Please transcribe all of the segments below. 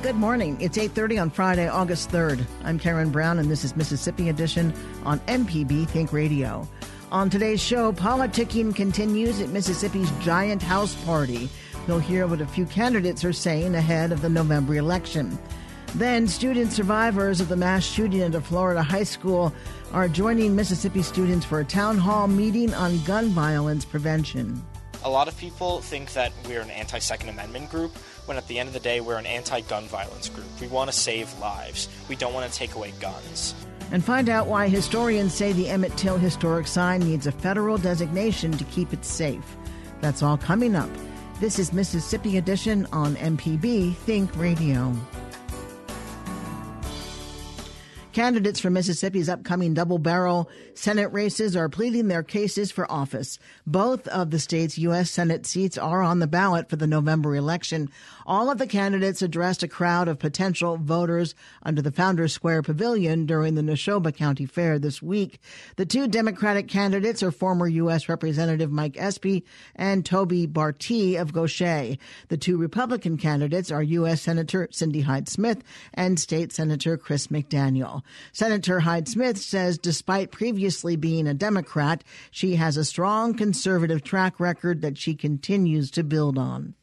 Good morning. It's 8:30 on Friday, August 3rd. I'm Karen Brown and this is Mississippi Edition on MPB Think Radio. On today's show, politicking continues at Mississippi's giant house party. You'll hear what a few candidates are saying ahead of the November election. Then, student survivors of the mass shooting at a Florida high school are joining Mississippi students for a town hall meeting on gun violence prevention. A lot of people think that we're an anti Second Amendment group, when at the end of the day, we're an anti gun violence group. We want to save lives, we don't want to take away guns. And find out why historians say the Emmett Till historic sign needs a federal designation to keep it safe. That's all coming up. This is Mississippi Edition on MPB Think Radio. Candidates for Mississippi's upcoming double barrel Senate races are pleading their cases for office. Both of the state's U.S. Senate seats are on the ballot for the November election. All of the candidates addressed a crowd of potential voters under the Founders Square Pavilion during the Neshoba County Fair this week. The two Democratic candidates are former U.S. Representative Mike Espy and Tobey Bartee of Gautier. The two Republican candidates are U.S. Senator Cindy Hyde Smith and State Senator Chris McDaniel. Senator Hyde Smith says despite previously being a Democrat, she has a strong conservative track record that she continues to build on.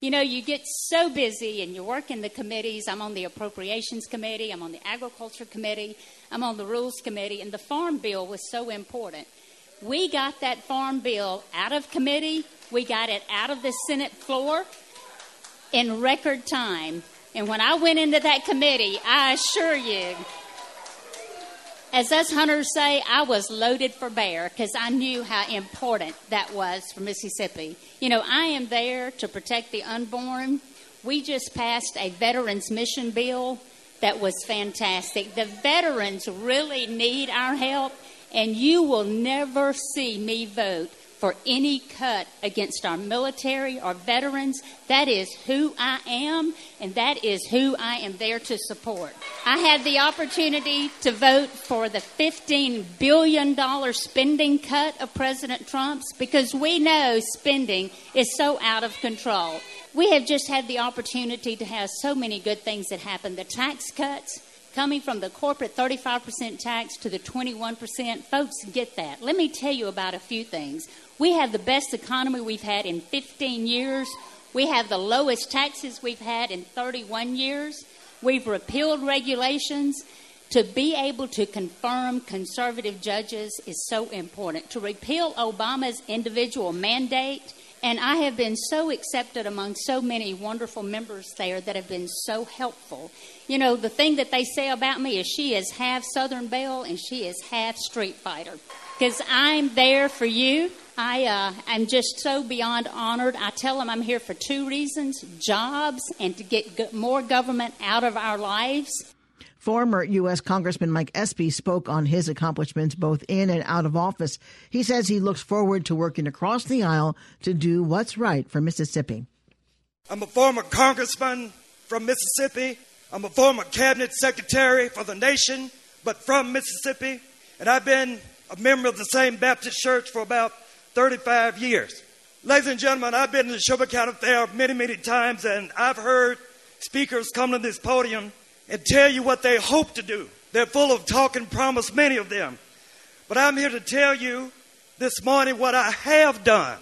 You know, you get so busy and you work in the committees. I'm on the Appropriations Committee, I'm on the Agriculture Committee, I'm on the Rules Committee, and the Farm Bill was so important. We got that Farm Bill out of committee, we got it out of the Senate floor in record time. And when I went into that committee, I assure you, as us hunters say, I was loaded for bear because I knew how important that was for Mississippi. You know, I am there to protect the unborn. We just passed a veterans mission bill that was fantastic. The veterans really need our help, and you will never see me vote for any cut against our military, our veterans. That is who I am, and that is who I am there to support. I had the opportunity to vote for the $15 billion spending cut of President Trump's because we know spending is so out of control. We have just had the opportunity to have so many good things that happen. The tax cuts, coming from the corporate 35% tax to the 21%, folks get that. Let me tell you about a few things. We have the best economy we've had in 15 years. We have the lowest taxes we've had in 31 years. We've repealed regulations. To be able to confirm conservative judges is so important. To repeal Obama's individual mandate, and I have been so accepted among so many wonderful members there that have been so helpful. You know, the thing that they say about me is she is half Southern Belle and she is half Street Fighter. Because I'm there for you. I uh, am just so beyond honored. I tell them I'm here for two reasons jobs and to get more government out of our lives. Former U.S. Congressman Mike Espy spoke on his accomplishments both in and out of office. He says he looks forward to working across the aisle to do what's right for Mississippi. I'm a former congressman from Mississippi. I'm a former cabinet secretary for the nation, but from Mississippi. And I've been a member of the same Baptist church for about 35 years. Ladies and gentlemen, I've been to the Neshoba County Fair many, many times, and I've heard speakers come to this podium and tell you what they hope to do. They're full of talk and promise, many of them. But I'm here to tell you this morning what I have done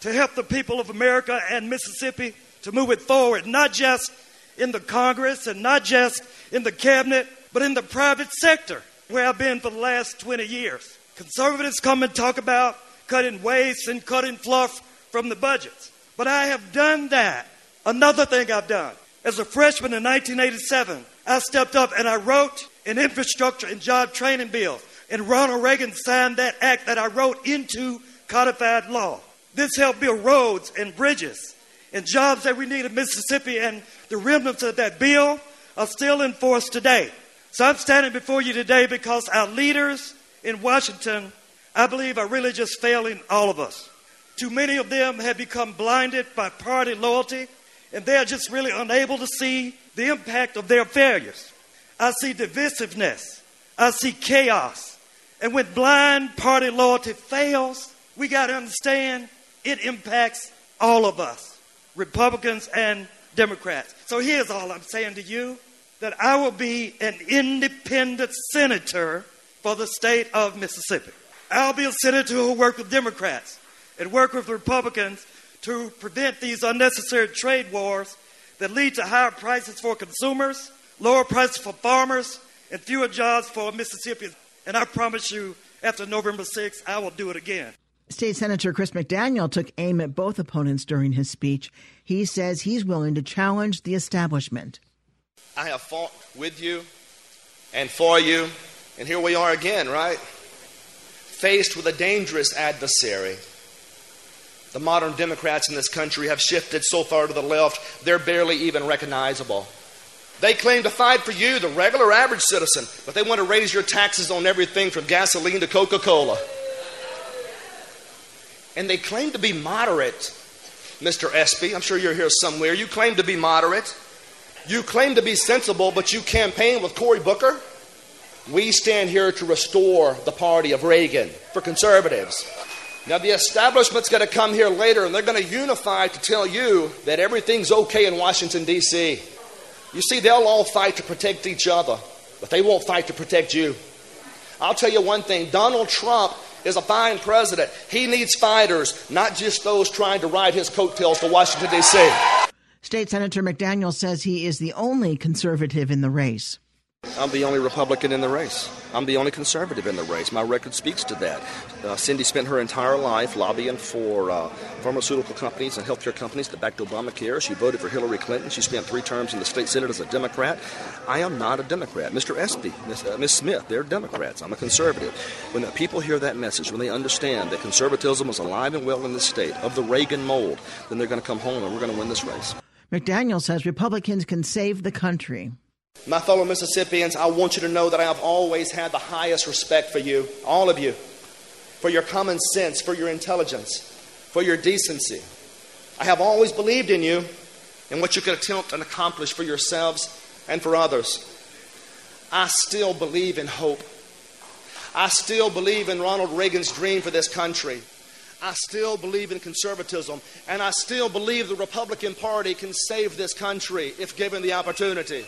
to help the people of America and Mississippi to move it forward, not just in the Congress and not just in the cabinet, but in the private sector, where I've been for the last 20 years. Conservatives come and talk about cutting waste and cutting fluff from the budgets. But I have done that. Another thing I've done. As a freshman in 1987, I stepped up and I wrote an infrastructure and job training bill. And Ronald Reagan signed that act that I wrote into codified law. This helped build roads and bridges and jobs that we need in Mississippi, and the remnants of that bill are still in force today. So I'm standing before you today because our leaders in Washington, I believe, are really just failing all of us. Too many of them have become blinded by party loyalty, and they are just really unable to see the impact of their failures. I see divisiveness, I see chaos. And when blind party loyalty fails, we got to understand it impacts all of us, Republicans and Democrats. So here's all I'm saying to you that I will be an independent senator for the state of Mississippi. I'll be a senator who will work with Democrats and work with Republicans to prevent these unnecessary trade wars that lead to higher prices for consumers, lower prices for farmers, and fewer jobs for Mississippians. And I promise you, after November 6th, I will do it again. State Senator Chris McDaniel took aim at both opponents during his speech. He says he's willing to challenge the establishment. I have fought with you and for you, and here we are again, right? Faced with a dangerous adversary. The modern Democrats in this country have shifted so far to the left, they're barely even recognizable. They claim to fight for you, the regular average citizen, but they want to raise your taxes on everything from gasoline to Coca Cola. And they claim to be moderate, Mr. Espy. I'm sure you're here somewhere. You claim to be moderate. You claim to be sensible, but you campaign with Cory Booker. We stand here to restore the party of Reagan for conservatives. Now, the establishment's going to come here later and they're going to unify to tell you that everything's okay in Washington, D.C. You see, they'll all fight to protect each other, but they won't fight to protect you. I'll tell you one thing Donald Trump is a fine president. He needs fighters, not just those trying to ride his coattails to Washington, D.C. State Senator McDaniel says he is the only conservative in the race. I'm the only Republican in the race. I'm the only conservative in the race. My record speaks to that. Uh, Cindy spent her entire life lobbying for uh, pharmaceutical companies and healthcare companies that backed Obamacare. She voted for Hillary Clinton. She spent three terms in the state senate as a Democrat. I am not a Democrat. Mr. Espy, Miss, uh, Smith, they're Democrats. I'm a conservative. When the people hear that message, when they understand that conservatism is alive and well in this state of the Reagan mold, then they're going to come home and we're going to win this race. McDaniel says Republicans can save the country. My fellow Mississippians, I want you to know that I have always had the highest respect for you, all of you, for your common sense, for your intelligence, for your decency. I have always believed in you and what you could attempt and accomplish for yourselves and for others. I still believe in hope. I still believe in Ronald Reagan's dream for this country. I still believe in conservatism, and I still believe the Republican Party can save this country if given the opportunity.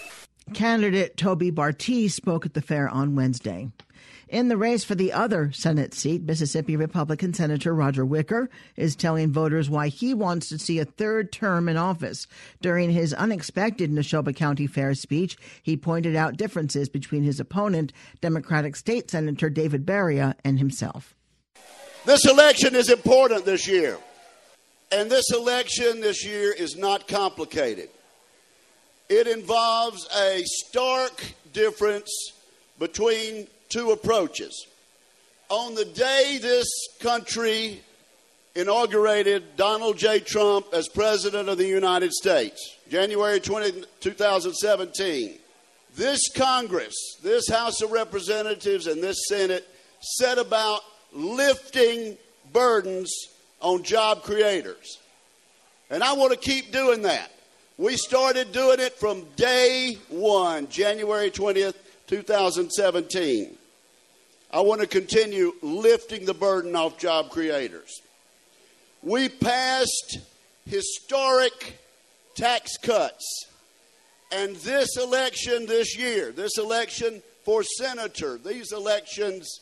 Candidate Tobey Bartee spoke at the fair on Wednesday. In the race for the other Senate seat, Mississippi Republican Senator Roger Wicker is telling voters why he wants to see a third term in office. During his unexpected Neshoba County Fair speech, he pointed out differences between his opponent, Democratic State Senator David Baria, and himself. This election is important this year. And this election this year is not complicated. It involves a stark difference between two approaches. On the day this country inaugurated Donald J. Trump as President of the United States, January 20, 2017, this Congress, this House of Representatives, and this Senate set about lifting burdens on job creators. And I want to keep doing that. We started doing it from day one, January 20th, 2017. I want to continue lifting the burden off job creators. We passed historic tax cuts. And this election this year, this election for senator, these elections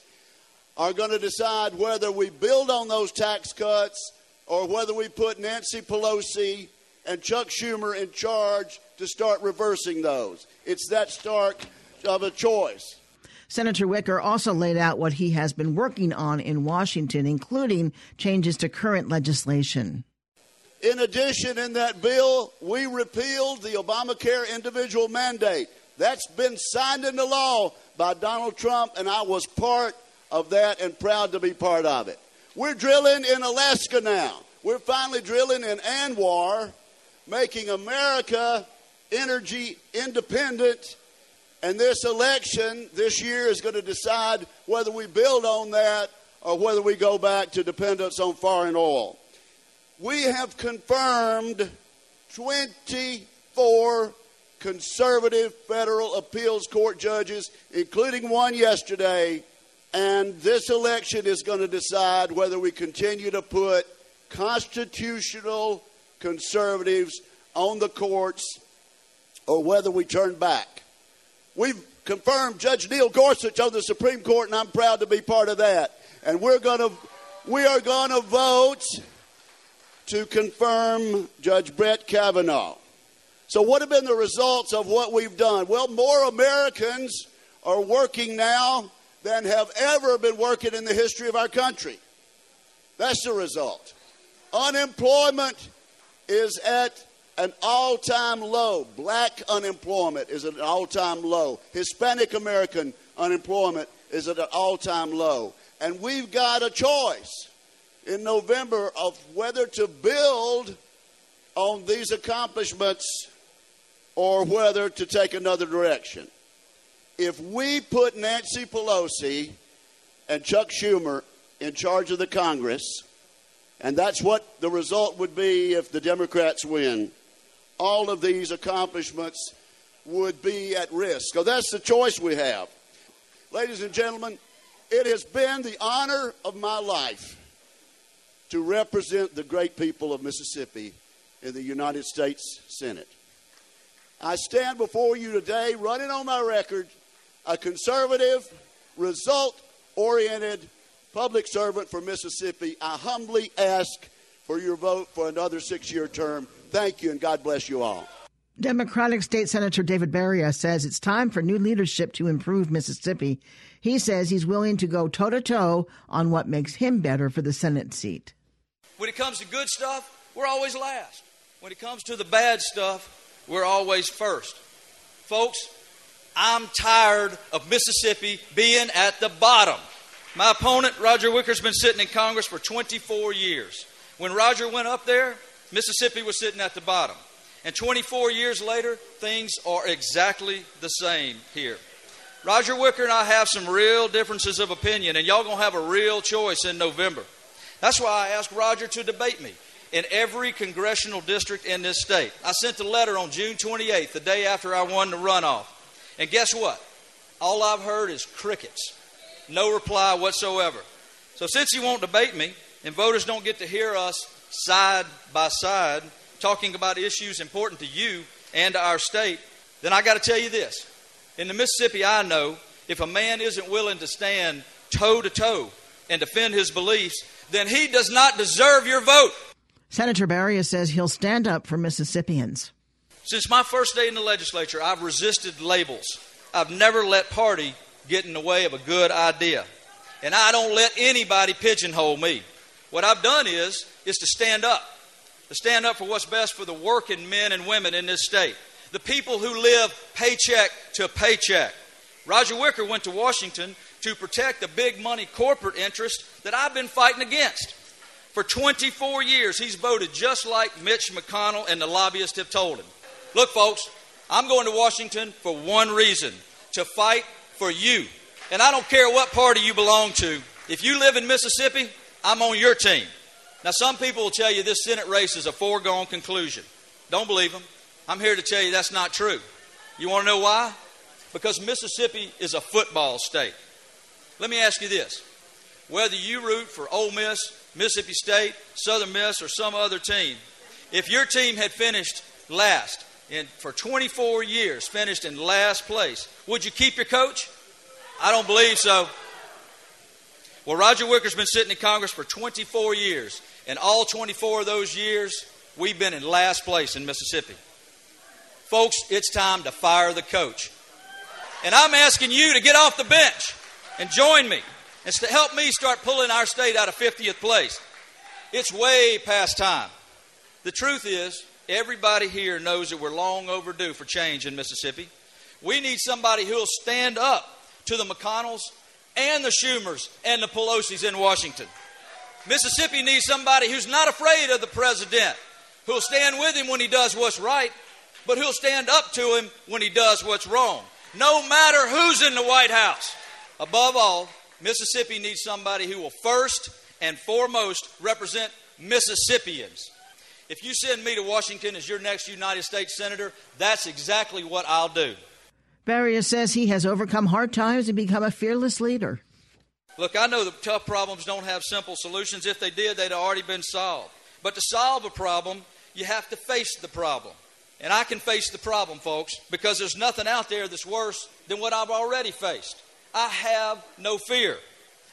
are going to decide whether we build on those tax cuts or whether we put Nancy Pelosi and Chuck Schumer in charge to start reversing those. It's that stark of a choice. Senator Wicker also laid out what he has been working on in Washington, including changes to current legislation. In addition, in that bill, we repealed the Obamacare individual mandate. That's been signed into law by Donald Trump, and I was part of that and proud to be part of it. We're drilling in Alaska now. We're finally drilling in ANWR, making America energy independent. And this election this year is going to decide whether we build on that or whether we go back to dependence on foreign oil. We have confirmed 24 conservative federal appeals court judges, including one yesterday. And this election is going to decide whether we continue to put constitutional conservatives on the courts or whether we turn back. We've confirmed Judge Neil Gorsuch on the Supreme Court, and I'm proud to be part of that. And we're going to, we are going to vote to confirm Judge Brett Kavanaugh. So, what have been the results of what we've done? Well, more Americans are working now than have ever been working in the history of our country. That's the result. Unemployment is at an all time low. Black unemployment is at an all time low. Hispanic American unemployment is at an all time low. And we've got a choice in November of whether to build on these accomplishments or whether to take another direction. If we put Nancy Pelosi and Chuck Schumer in charge of the Congress, and that's what the result would be if the Democrats win, all of these accomplishments would be at risk. So that's the choice we have. Ladies and gentlemen, it has been the honor of my life to represent the great people of Mississippi in the United States Senate. I stand before you today running on my record a conservative, result oriented public servant for Mississippi. I humbly ask for your vote for another six year term. Thank you, and God bless you all. Democratic State Senator David Baria says it's time for new leadership to improve Mississippi. He says he's willing to go toe to toe on what makes him better for the Senate seat. When it comes to good stuff, we're always last. When it comes to the bad stuff, we're always first. Folks, I'm tired of Mississippi being at the bottom. My opponent, Roger Wicker's been sitting in Congress for 24 years. When Roger went up there, Mississippi was sitting at the bottom. And 24 years later, things are exactly the same here. Roger Wicker and I have some real differences of opinion, and y'all gonna have a real choice in November. That's why I asked Roger to debate me in every congressional district in this state. I sent the letter on June 28th, the day after I won the runoff. And guess what? All I've heard is crickets. No reply whatsoever. So since he won't debate me, and voters don't get to hear us side by side talking about issues important to you and to our state, then I got to tell you this. In the Mississippi I know, if a man isn't willing to stand toe to toe and defend his beliefs, then he does not deserve your vote. Senator Baria says he'll stand up for Mississippians. Since my first day in the legislature, I've resisted labels. I've never let party get in the way of a good idea. And I don't let anybody pigeonhole me. What I've done is is to stand up. To stand up for what's best for the working men and women in this state. The people who live paycheck to paycheck. Roger Wicker went to Washington to protect the big money corporate interest that I've been fighting against. For 24 years, he's voted just like Mitch McConnell and the lobbyists have told him. Look, folks, I'm going to Washington for one reason to fight for you. And I don't care what party you belong to. If you live in Mississippi, I'm on your team. Now, some people will tell you this Senate race is a foregone conclusion. Don't believe them. I'm here to tell you that's not true. You want to know why? Because Mississippi is a football state. Let me ask you this whether you root for Ole Miss, Mississippi State, Southern Miss, or some other team, if your team had finished last, and for 24 years finished in last place. Would you keep your coach? I don't believe so. Well, Roger Wicker's been sitting in Congress for 24 years. And all 24 of those years, we've been in last place in Mississippi. Folks, it's time to fire the coach. And I'm asking you to get off the bench and join me and to help me start pulling our state out of 50th place. It's way past time. The truth is, everybody here knows that we're long overdue for change in Mississippi. We need somebody who'll stand up to the McConnells and the Schumers and the Pelosi's in Washington. Mississippi needs somebody who's not afraid of the president, who'll stand with him when he does what's right, but who'll stand up to him when he does what's wrong, no matter who's in the White House. Above all, Mississippi needs somebody who will first and foremost represent Mississippians. If you send me to Washington as your next United States Senator, that's exactly what I'll do. Barrios says he has overcome hard times and become a fearless leader. Look, I know that tough problems don't have simple solutions. If they did, they'd already been solved. But to solve a problem, you have to face the problem. And I can face the problem, folks, because there's nothing out there that's worse than what I've already faced. I have no fear.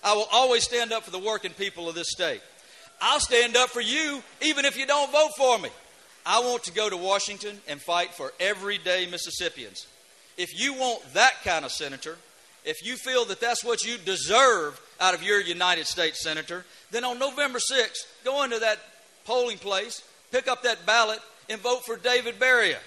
I will always stand up for the working people of this state. I'll stand up for you even if you don't vote for me. I want to go to Washington and fight for everyday Mississippians. If you want that kind of senator, if you feel that that's what you deserve out of your United States senator, then on November 6th, go into that polling place, pick up that ballot, and vote for David Baria.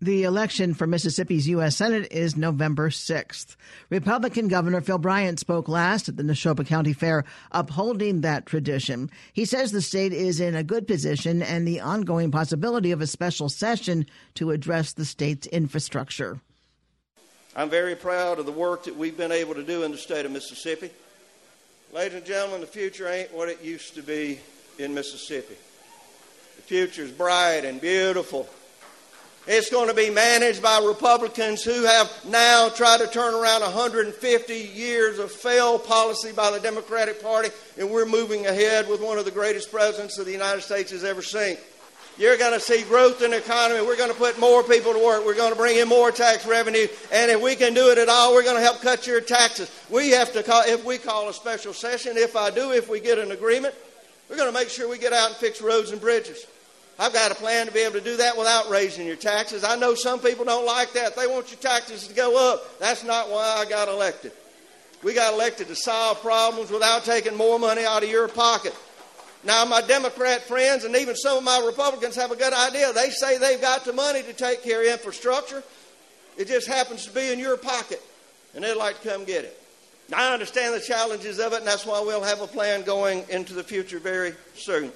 The election for Mississippi's U.S. Senate is November 6th. Republican Governor Phil Bryant spoke last at the Neshoba County Fair, upholding that tradition. He says the state is in a good position and the ongoing possibility of a special session to address the state's infrastructure. I'm very proud of the work that we've been able to do in the state of Mississippi. Ladies and gentlemen, the future ain't what it used to be in Mississippi. The future is bright and beautiful it's going to be managed by Republicans who have now tried to turn around 150 years of failed policy by the Democratic Party, and we're moving ahead with one of the greatest presidents that the United States has ever seen. You're going to see growth in the economy. We're going to put more people to work. We're going to bring in more tax revenue. And if we can do it at all, we're going to help cut your taxes. We have to call, if we call a special session, if I do, if we get an agreement, we're going to make sure we get out and fix roads and bridges. I've got a plan to be able to do that without raising your taxes. I know some people don't like that. They want your taxes to go up. That's not why I got elected. We got elected to solve problems without taking more money out of your pocket. Now, my Democrat friends and even some of my Republicans have a good idea. They say they've got the money to take care of infrastructure. It just happens to be in your pocket, and they'd like to come get it. Now, I understand the challenges of it, and that's why we'll have a plan going into the future very soon.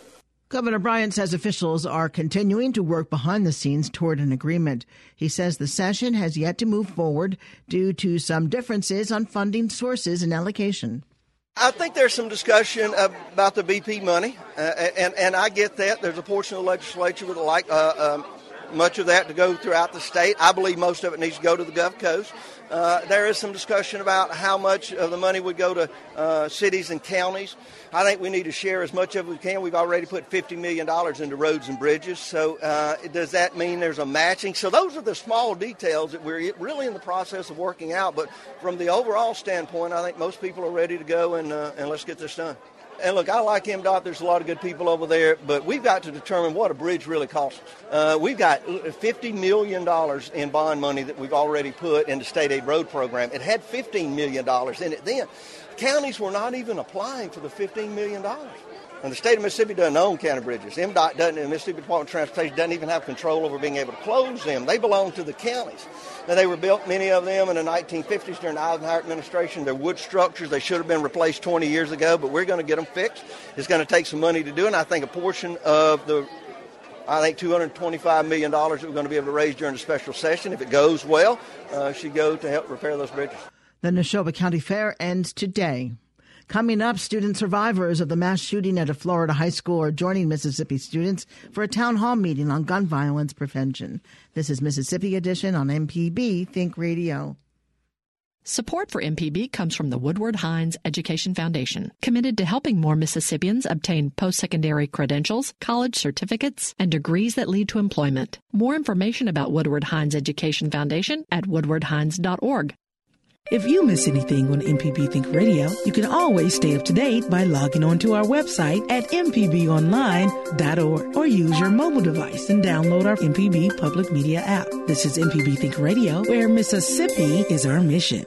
Governor Bryant says officials are continuing to work behind the scenes toward an agreement. He says the session has yet to move forward due to some differences on funding sources and allocation. I think there's some discussion about the BP money, uh, and, and I get that. There's a portion of the legislature would like uh, um, much of that to go throughout the state. I believe most of it needs to go to the Gulf Coast. Uh, there is some discussion about how much of the money would go to uh, cities and counties. I think we need to share as much of it as we can. We've already put $50 million into roads and bridges. So, uh, does that mean there's a matching? So, those are the small details that we're really in the process of working out. But from the overall standpoint, I think most people are ready to go and, uh, and let's get this done. And look, I like MDOT. There's a lot of good people over there, but we've got to determine what a bridge really costs. Uh, we've got $50 million in bond money that we've already put in the state aid road program. It had $15 million in it then. Counties were not even applying for the $15 million. And the state of Mississippi doesn't own county bridges. MDOT doesn't, the Mississippi Department of Transportation doesn't even have control over being able to close them. They belong to the counties. Now, they were built, many of them, in the 1950s during the Eisenhower administration. They're wood structures. They should have been replaced 20 years ago, but we're going to get them fixed. It's going to take some money to do it, and I think a portion of the I think $225 million that we're going to be able to raise during the special session, if it goes well, uh, should go to help repair those bridges. The Neshoba County Fair ends today. Coming up, student survivors of the mass shooting at a Florida high school are joining Mississippi students for a town hall meeting on gun violence prevention. This is Mississippi Edition on MPB Think Radio. Support for MPB comes from the Woodward Hines Education Foundation, committed to helping more Mississippians obtain post secondary credentials, college certificates, and degrees that lead to employment. More information about Woodward Hines Education Foundation at woodwardhines.org. If you miss anything on MPB Think Radio, you can always stay up to date by logging on to our website at mpbonline.org or use your mobile device and download our MPB public media app. This is MPB Think Radio, where Mississippi is our mission.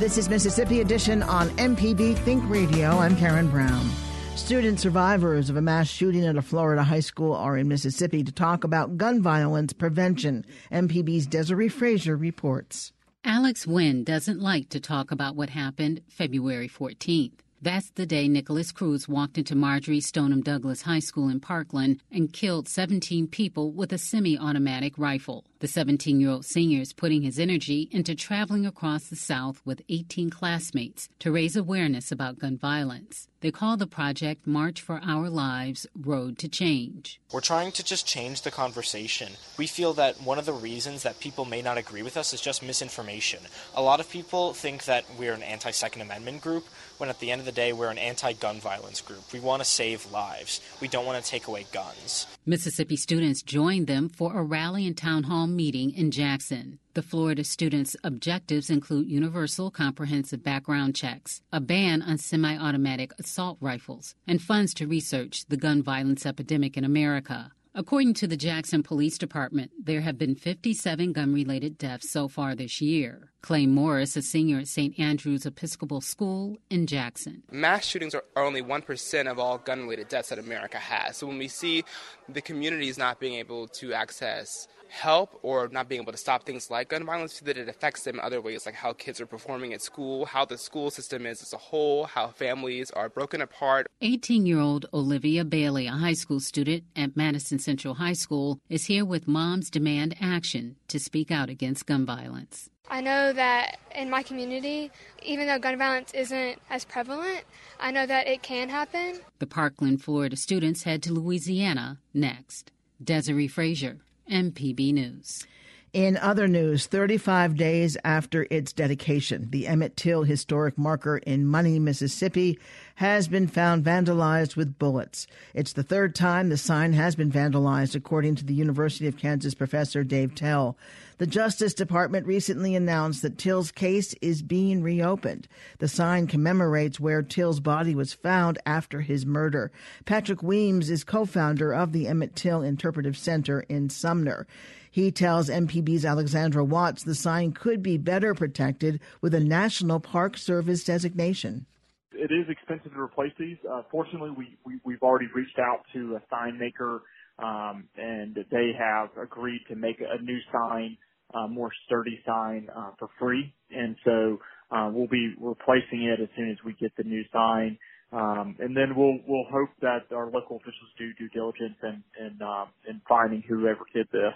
This is Mississippi Edition on MPB Think Radio. I'm Karen Brown. Student survivors of a mass shooting at a Florida high school are in Mississippi to talk about gun violence prevention. MPB's Desare Frazier reports. Alex Wind doesn't like to talk about what happened February 14th. That's the day Nikolas Cruz walked into Marjory Stoneman Douglas High School in Parkland and killed 17 people with a semi automatic rifle. The 17 year old senior is putting his energy into traveling across the South with 18 classmates to raise awareness about gun violence. They call the project March for Our Lives Road to Change. We're trying to just change the conversation. We feel that one of the reasons that people may not agree with us is just misinformation. A lot of people think that we're an anti Second Amendment group, when at the end of the day, we're an anti gun violence group. We want to save lives, we don't want to take away guns. Mississippi students joined them for a rally and town hall meeting in Jackson. The Florida students' objectives include universal comprehensive background checks, a ban on semi automatic assault rifles, and funds to research the gun violence epidemic in America. According to the Jackson Police Department, there have been 57 gun related deaths so far this year. Clay Morris, a senior at St. Andrew's Episcopal School in Jackson. Mass shootings are, only 1% of all gun related deaths that America has. So when we see the communities not being able to access help or not being able to stop things like gun violence, that it affects them in other ways, like how kids are performing at school, how the school system is as a whole, how families are broken apart. 18 year old Olivia Bailey, a high school student at Madison Central High School, is here with Moms Demand Action to speak out against gun violence. I know that in my community, even though gun violence isn't as prevalent, I know that it can happen. The Parkland, Florida students head to Louisiana next. Desare Frazier, MPB News. In other news, 35 days after its dedication, the Emmett Till historic marker in Money, Mississippi has been found vandalized with bullets. It's the third time the sign has been vandalized, according to the University of Kansas professor Dave Tell. The Justice Department recently announced that Till's case is being reopened. The sign commemorates where Till's body was found after his murder. Patrick Weems is co-founder of the Emmett Till Interpretive Center in Sumner. He tells MPB's Alexandra Watts the sign could be better protected with a National Park Service designation. It is expensive to replace these. Uh, fortunately, we, we, we've already reached out to a sign maker, um, and they have agreed to make a new sign, uh, more sturdy sign uh, for free. And so uh, we'll be replacing it as soon as we get the new sign. Um, and then we'll we'll hope that our local officials do due diligence in in, um, in finding whoever did this.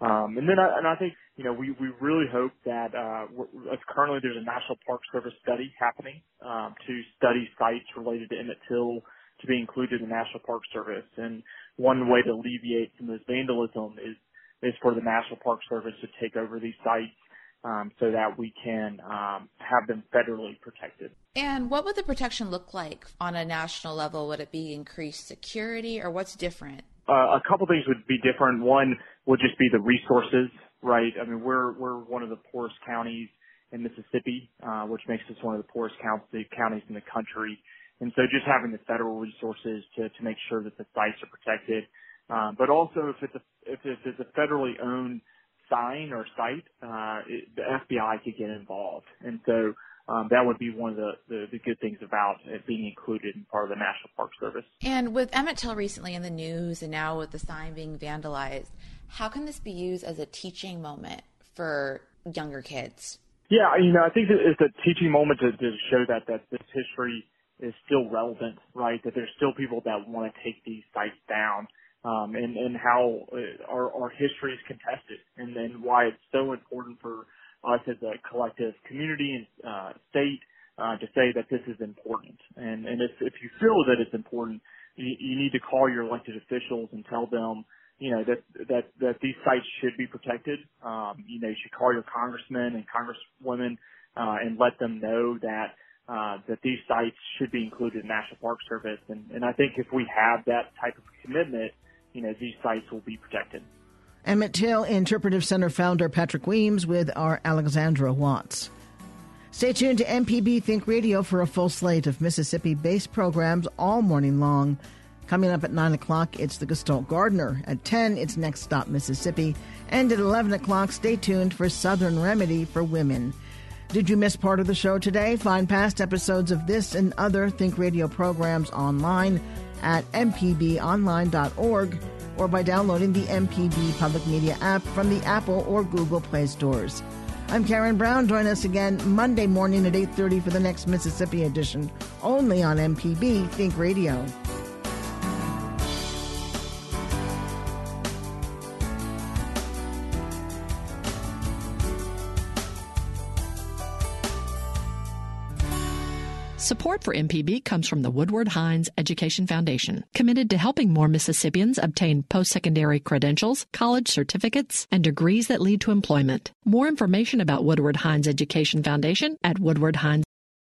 Um, and then I, and I think, you know, we, we really hope that, uh, currently there's a National Park Service study happening, um, to study sites related to Emmett Till to be included in the National Park Service. And one way to alleviate some of this vandalism is, is for the National Park Service to take over these sites, um, so that we can, um, have them federally protected. And what would the protection look like on a national level? Would it be increased security or what's different? Uh, a couple things would be different. One would just be the resources, right? I mean, we're we're one of the poorest counties in Mississippi, uh, which makes us one of the poorest counties in the country. And so just having the federal resources to, make sure that the sites are protected. Um, but also if it's a, if it's a federally owned sign or site, uh, the FBI could get involved. And so um, that would be one of the, good things about it being included in part of the National Park Service. And with Emmett Till recently in the news and now with the sign being vandalized, how can this be used as a teaching moment for younger kids? Yeah, you know, I think it's a teaching moment to, to show that, that this history is still relevant, right? That there's still people that want to take these sites down. Um, and, and how uh, our, our history is contested and, then why it's so important for us as a collective community and uh, state uh, to say that this is important. And, and if, if you feel that it's important, you, you need to call your elected officials and tell them, you know, that, that, that these sites should be protected. Um, you know, you should call your congressmen and congresswomen, uh, and let them know that, uh, that these sites should be included in National Park Service. And, and I think if we have that type of commitment, you know, these sites will be protected. Emmett Till Interpretive Center founder Patrick Weems with our Alexandra Watts. Stay tuned to MPB Think Radio for a full slate of Mississippi based programs all morning long. Coming up at 9 o'clock, it's the Gestalt Gardener. At 10, it's Next Stop Mississippi. And at 11 o'clock, stay tuned for Southern Remedy for Women. Did you miss part of the show today? Find past episodes of this and other Think Radio programs online at mpbonline.org or by downloading the MPB Public Media app from the Apple or Google Play stores. I'm Karen Brown. Join us again Monday morning at 8:30 for the next Mississippi edition, only on MPB Think Radio. Support for MPB comes from the Woodward Hines Education Foundation, committed to helping more Mississippians obtain post secondary credentials, college certificates, and degrees that lead to employment. More information about Woodward Hines Education Foundation at woodwardhines